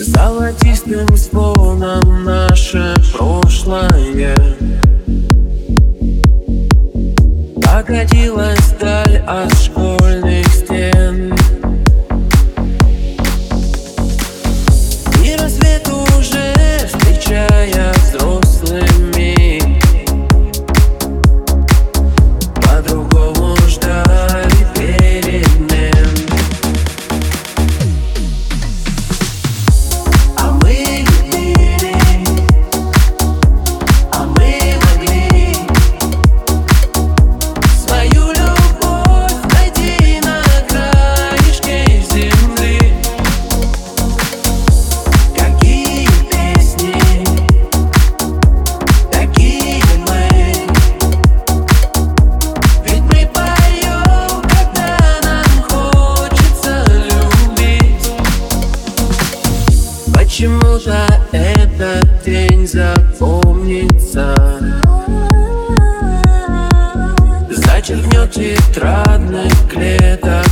Золотистым звоном наше прошлое. Покатилась даль от школьных стен. И рассвет Почему-то этот день запомнится. Зачеркнет тетрадных клеток